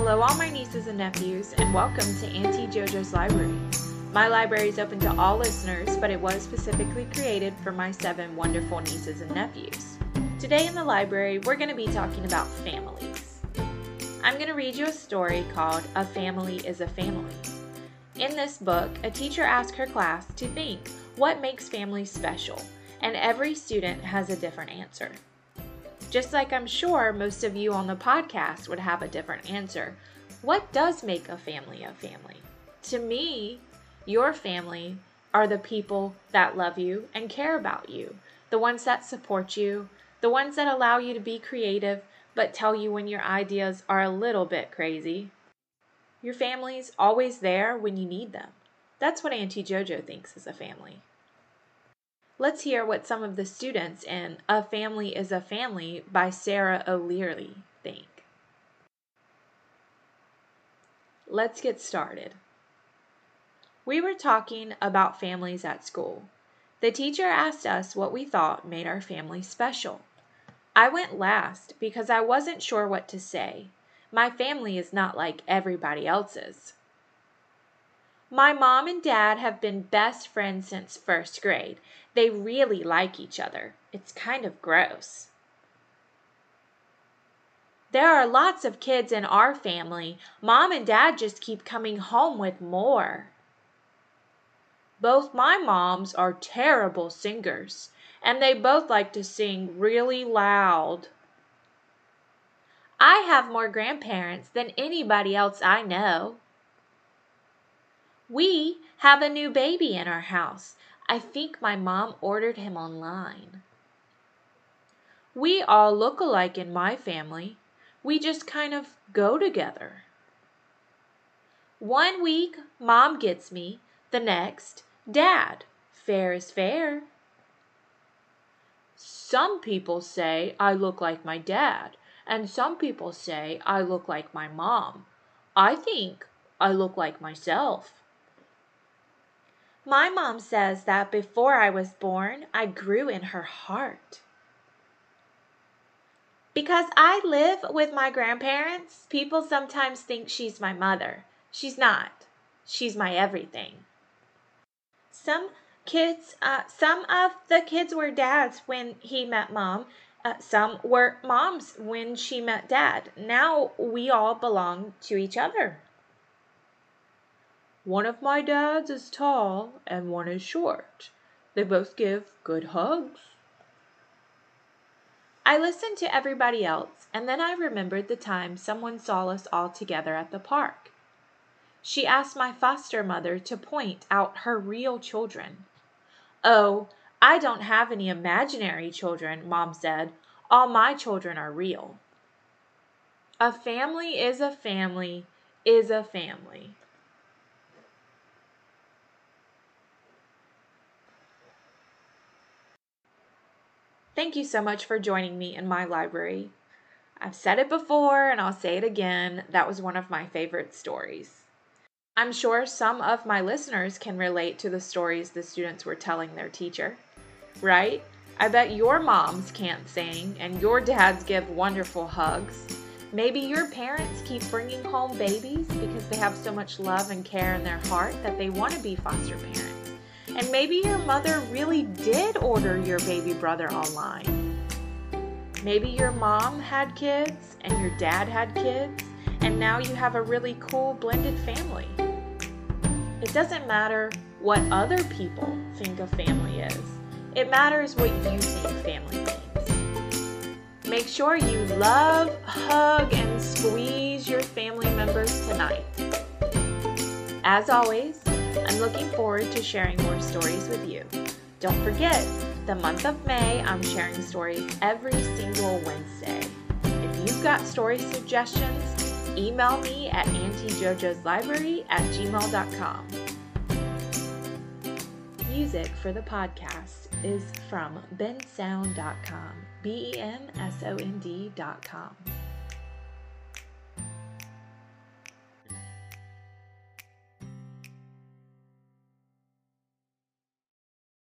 Hello, all my nieces and nephews, and welcome to Auntie JoJo's Library. My library is open to all listeners, but it was specifically created for my seven wonderful nieces and nephews. Today in the library, we're going to be talking about families. I'm going to read you a story called A Family is a Family. In this book, a teacher asks her class to think what makes families special, and every student has a different answer. Just like I'm sure most of you on the podcast would have a different answer. What does make a family a family? To me, your family are the people that love you and care about you, the ones that support you, the ones that allow you to be creative but tell you when your ideas are a little bit crazy. Your family's always there when you need them. That's what Auntie JoJo thinks is a family. Let's hear what some of the students in A Family is a Family by Sara O'Leary think. Let's get started. We were talking about families at school. The teacher asked us what we thought made our family special. I went last because I wasn't sure what to say. My family is not like everybody else's. My mom and dad have been best friends since first grade. They really like each other. It's kind of gross. There are lots of kids in our family. Mom and dad just keep coming home with more. Both my moms are terrible singers, and they both like to sing really loud. I have more grandparents than anybody else I know. We have a new baby in our house. I think my mom ordered him online. We all look alike in my family. We just kind of go together. One week, mom gets me, the next, dad. Fair is fair. Some people say I look like my dad, and some people say I look like my mom. I think I look like myself. My mom says that before I was born, I grew in her heart. Because I live with my grandparents, people sometimes think she's my mother. She's not. She's my everything. Some kids, uh, some of the kids were dads when he met mom. Uh, some were moms when she met dad. Now we all belong to each other. One of my dads is tall and one is short. They both give good hugs. I listened to everybody else, and then I remembered the time someone saw us all together at the park. She asked my foster mother to point out her real children. Oh, I don't have any imaginary children, Mom said. All my children are real. A family is a family is a family. Thank you so much for joining me in my library. I've said it before and I'll say it again. That was one of my favorite stories. I'm sure some of my listeners can relate to the stories the students were telling their teacher, right? I bet your moms can't sing and your dads give wonderful hugs. Maybe your parents keep bringing home babies because they have so much love and care in their heart that they want to be foster parents. And maybe your mother really did order your baby brother online. Maybe your mom had kids and your dad had kids, and now you have a really cool blended family. It doesn't matter what other people think a family is, it matters what you think family means. Make sure you love, hug, and squeeze your family members tonight. As always, I'm looking forward to sharing more stories with you. Don't forget, the month of May, I'm sharing stories every single Wednesday. If you've got story suggestions, email me at auntiejojoslibrary at gmail.com. Music for the podcast is from bensound.com, B E N S O N D.com.